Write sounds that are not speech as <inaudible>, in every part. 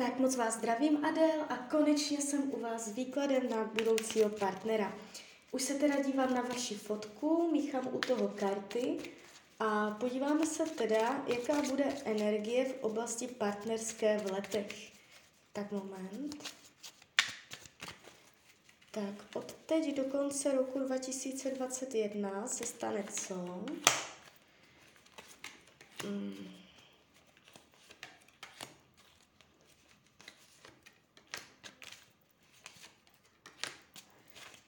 Tak moc vás zdravím, Adel, a konečně jsem u vás s výkladem na budoucího partnera. Už se teda dívám na vaši fotku, míchám u toho karty a podíváme se teda, jaká bude energie v oblasti partnerské v letech. Tak moment. Tak od teď do konce roku 2021 se stane co? Hmm.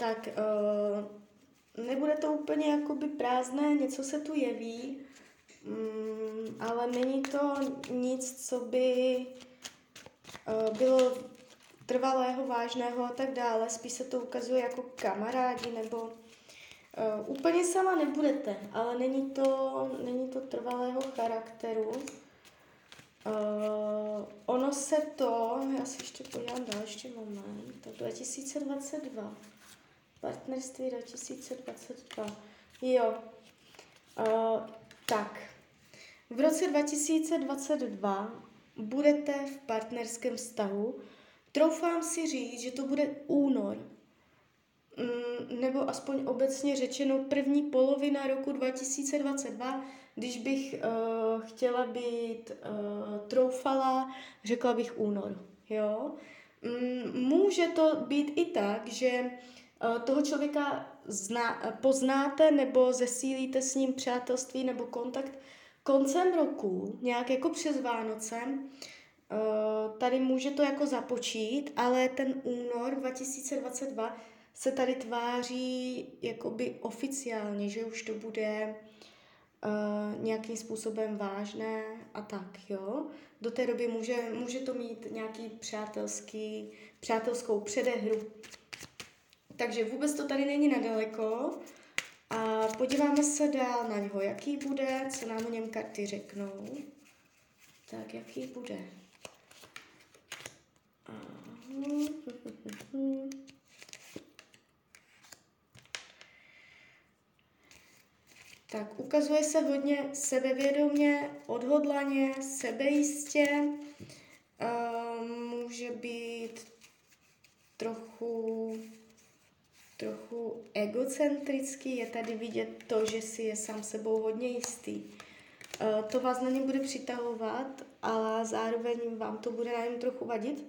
Tak uh, nebude to úplně jakoby prázdné, něco se tu jeví, um, ale není to nic, co by uh, bylo trvalého, vážného a tak dále. Spíš se to ukazuje jako kamarádi nebo uh, úplně sama nebudete, ale není to, není to trvalého charakteru. Uh, ono se to, já si ještě podívám ještě moment, to 2022. Partnerství 2022. Jo. Uh, tak. V roce 2022 budete v partnerském vztahu. Troufám si říct, že to bude únor. Mm, nebo aspoň obecně řečeno první polovina roku 2022, když bych uh, chtěla být uh, troufala, řekla bych únor. Jo? Mm, může to být i tak, že Eh, toho člověka zna, poznáte nebo zesílíte s ním přátelství nebo kontakt koncem roku, nějak jako přes Vánoce, eh, tady může to jako započít, ale ten únor 2022 se tady tváří jakoby oficiálně, že už to bude uh, nějakým způsobem vážné a tak, jo. Do té doby může, může to mít nějaký přátelský, přátelskou předehru. Takže vůbec to tady není nadaleko. A podíváme se dál na něho, jaký bude, co nám o něm karty řeknou. Tak, jaký bude? Tak, ukazuje se hodně sebevědomě, odhodlaně, sebejistě. Uh, může být trochu egocentrický, je tady vidět to, že si je sám sebou hodně jistý. E, to vás na něm bude přitahovat, ale zároveň vám to bude na něm trochu vadit.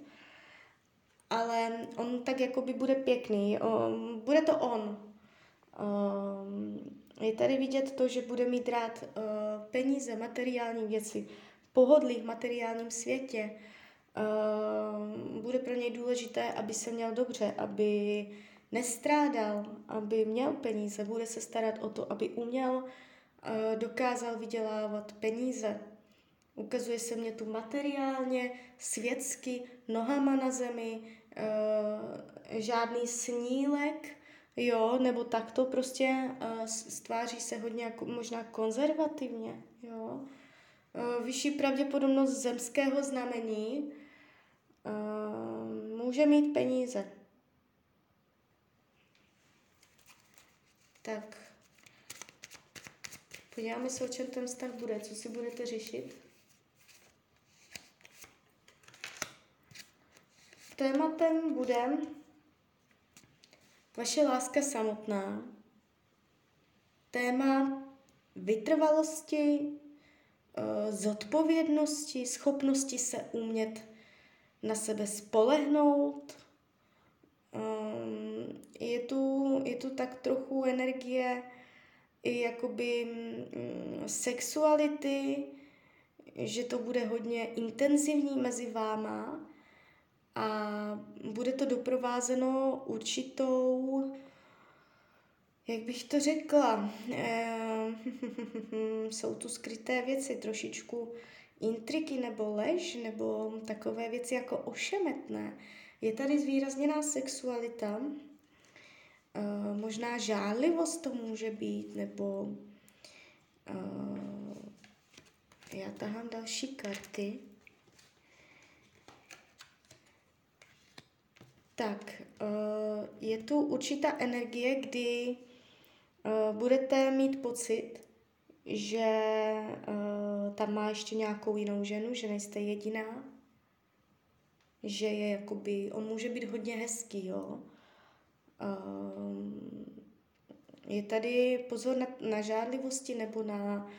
Ale on tak jako by bude pěkný. Bude to on. Je tady vidět to, že bude mít rád e, peníze, materiální věci, pohodlí v materiálním světě. E, bude pro něj důležité, aby se měl dobře, aby nestrádal, aby měl peníze, bude se starat o to, aby uměl, eh, dokázal vydělávat peníze. Ukazuje se mě tu materiálně, světsky, nohama na zemi, eh, žádný snílek, jo, nebo takto prostě eh, stváří se hodně jako možná konzervativně, jo. Vyšší pravděpodobnost zemského znamení může mít peníze. Tak. Podíváme se, o čem ten vztah bude, co si budete řešit. Tématem bude vaše láska samotná, téma vytrvalosti, eh, zodpovědnosti, schopnosti se umět na sebe spolehnout, je, tu, je tu tak trochu energie i jakoby um, sexuality, že to bude hodně intenzivní mezi váma a bude to doprovázeno určitou, jak bych to řekla, ehm, <laughs> jsou tu skryté věci, trošičku intriky nebo lež, nebo takové věci jako ošemetné. Je tady zvýrazněná sexualita, uh, možná žádlivost to může být, nebo uh, já tahám další karty. Tak, uh, je tu určitá energie, kdy uh, budete mít pocit, že uh, tam má ještě nějakou jinou ženu, že nejste jediná že je jakoby, on může být hodně hezký, jo. Um, je tady pozor na, na žádlivosti nebo na,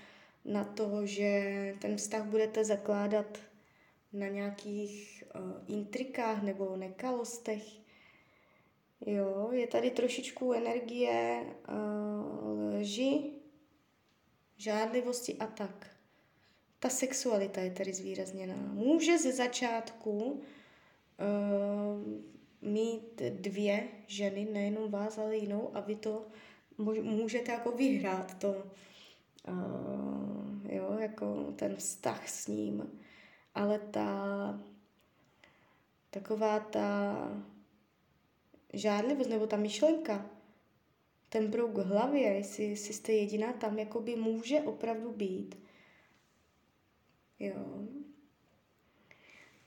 na to, že ten vztah budete zakládat na nějakých uh, intrikách nebo nekalostech. Jo, je tady trošičku energie uh, lži, žádlivosti a tak. Ta sexualita je tady zvýrazněná. Může ze začátku uh, mít dvě ženy, nejenom vás, ale jinou, a vy to můžete jako vyhrát to, uh, jo, jako ten vztah s ním. Ale ta, taková ta žádlivost nebo ta myšlenka, ten brouk hlavě, jestli, jestli jste jediná tam, jakoby může opravdu být. Jo.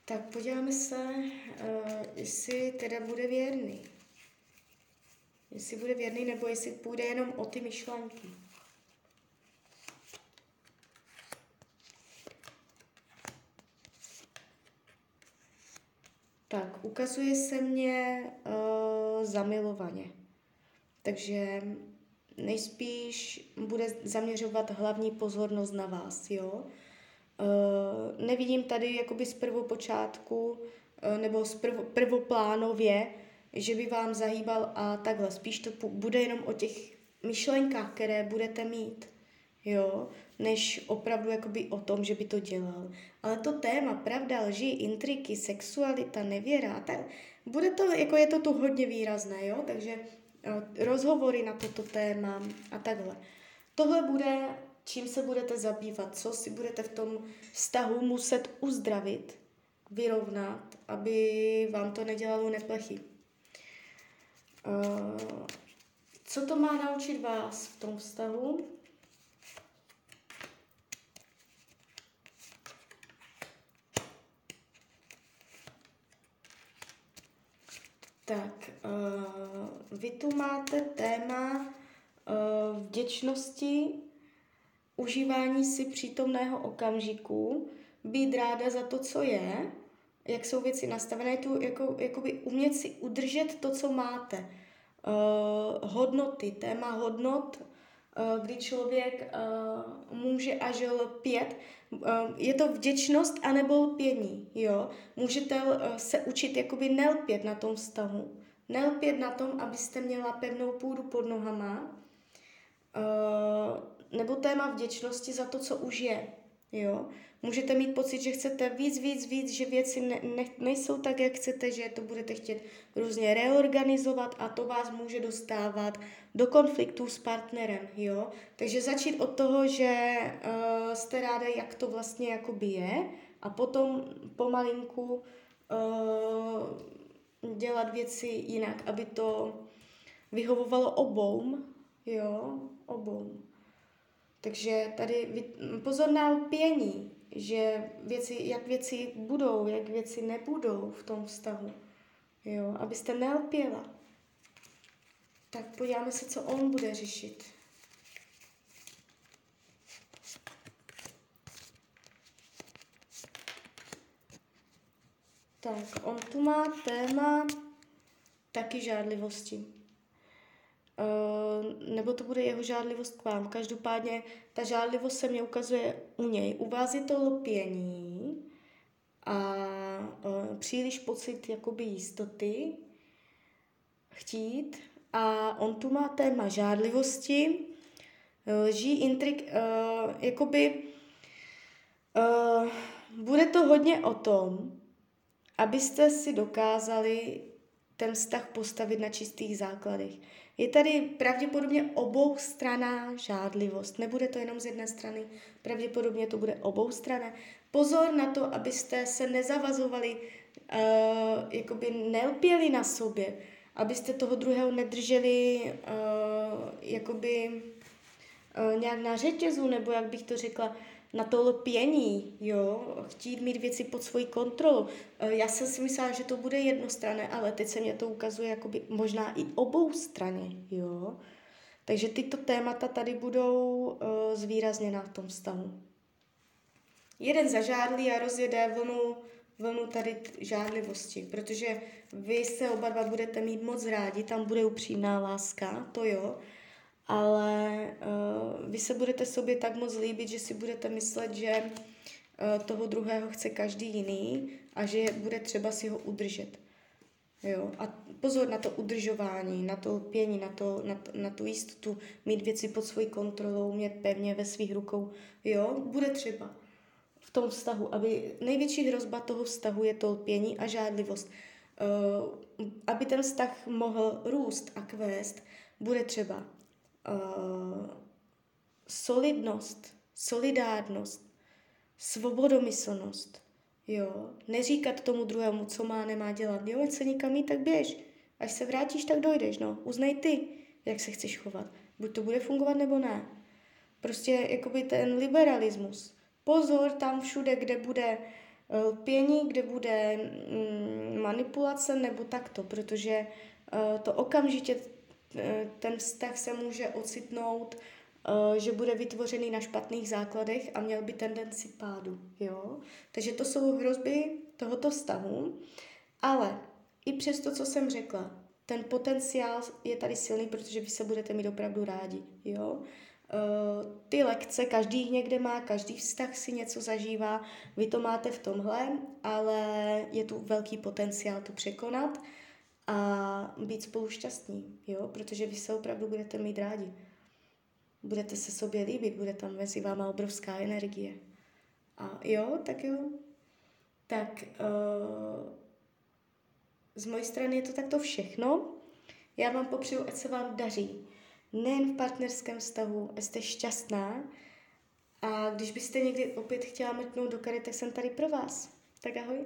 Tak podíváme se, uh, jestli teda bude věrný. Jestli bude věrný, nebo jestli půjde jenom o ty myšlenky. Tak, ukazuje se mě uh, zamilovaně. Takže nejspíš bude zaměřovat hlavní pozornost na vás, jo. Uh, nevidím tady jakoby z prvopočátku uh, nebo z prvo, prvoplánově, že by vám zahýbal a takhle. Spíš to bude jenom o těch myšlenkách, které budete mít, jo, než opravdu jakoby o tom, že by to dělal. Ale to téma, pravda, lži, intriky, sexualita, nevěra, tak bude to, jako je to tu hodně výrazné, jo, takže eh, rozhovory na toto téma a takhle. Tohle bude, čím se budete zabývat, co si budete v tom vztahu muset uzdravit, vyrovnat, aby vám to nedělalo neplechy. Uh, co to má naučit vás v tom vztahu? Tak, uh, vy tu máte téma uh, vděčnosti, užívání si přítomného okamžiku, být ráda za to, co je, jak jsou věci nastavené, tu jako, jakoby umět si udržet to, co máte. Uh, hodnoty, téma hodnot, uh, kdy člověk uh, může až lpět. Uh, je to vděčnost anebo lpění, jo. Můžete uh, se učit jakoby nelpět na tom vztahu. Nelpět na tom, abyste měla pevnou půdu pod nohama. Nebo téma vděčnosti za to, co už je, jo. Můžete mít pocit, že chcete víc, víc, víc, že věci ne, ne, nejsou tak, jak chcete, že to budete chtět různě reorganizovat a to vás může dostávat do konfliktů s partnerem, jo. Takže začít od toho, že uh, jste ráda, jak to vlastně jakoby je a potom pomalinku uh, dělat věci jinak, aby to vyhovovalo obou, jo, obou. Takže tady pozor na lpění, že věci, jak věci budou, jak věci nebudou v tom vztahu. Jo, abyste nelpěla. Tak podíváme se, co on bude řešit. Tak, on tu má téma taky žádlivosti. Uh, nebo to bude jeho žádlivost k vám. Každopádně ta žádlivost se mě ukazuje u něj. U vás je to lpění a uh, příliš pocit jakoby jistoty chtít a on tu má téma žádlivosti, lží, intrik, jakoby bude to hodně o tom, abyste si dokázali ten vztah postavit na čistých základech. Je tady pravděpodobně obou straná žádlivost. Nebude to jenom z jedné strany, pravděpodobně to bude obou strana. Pozor na to, abyste se nezavazovali, uh, jakoby nelpěli na sobě, abyste toho druhého nedrželi uh, jakoby uh, nějak na řetězu, nebo jak bych to řekla, na to lpění, jo, chtít mít věci pod svojí kontrolu. Eh, já jsem si myslela, že to bude jednostranné, ale teď se mě to ukazuje jakoby možná i obou straně, jo. Takže tyto témata tady budou uh, zvýrazněna v tom vztahu. Jeden zažádlí a rozjede vlnu vlnu tady žádlivosti, protože vy se oba dva budete mít moc rádi, tam bude upřímná láska, to jo, ale uh, vy se budete sobě tak moc líbit, že si budete myslet, že uh, toho druhého chce každý jiný a že bude třeba si ho udržet. Jo? A pozor na to udržování, na to pění, na, to, na, na tu jistotu, mít věci pod svojí kontrolou, mít pevně ve svých rukou. Jo, bude třeba v tom vztahu, aby největší hrozba toho vztahu je to lpění a žádlivost. Uh, aby ten vztah mohl růst a kvést, bude třeba uh, solidnost, solidárnost, svobodomyslnost, Jo, neříkat tomu druhému, co má, nemá dělat. Jo, ať se nikam jít, tak běž. Až se vrátíš, tak dojdeš, no. Uznej ty, jak se chceš chovat. Buď to bude fungovat, nebo ne. Prostě jakoby ten liberalismus. Pozor tam všude, kde bude lpění, eh, kde bude mm, manipulace nebo takto, protože uh, to okamžitě uh, ten vztah se může ocitnout Eh, že bude vytvořený na špatných základech a měl by tendenci pádu. Jo? Takže to jsou hrozby tohoto stavu, ale i přes to, co jsem řekla, ten potenciál je tady silný, protože vy se budete mít opravdu rádi. Jo? Uh, ty lekce, každý někde má, každý vztah si něco zažívá, vy to máte v tomhle, ale je tu velký potenciál to překonat a být spolu šťastní, jo? protože vy se opravdu budete mít rádi budete se sobě líbit, bude tam mezi váma obrovská energie. A jo, tak jo. Tak uh, z mojej strany je to takto všechno. Já vám popřeju, ať se vám daří. Nejen v partnerském vztahu, jste šťastná. A když byste někdy opět chtěla mrknout do kary, tak jsem tady pro vás. Tak ahoj.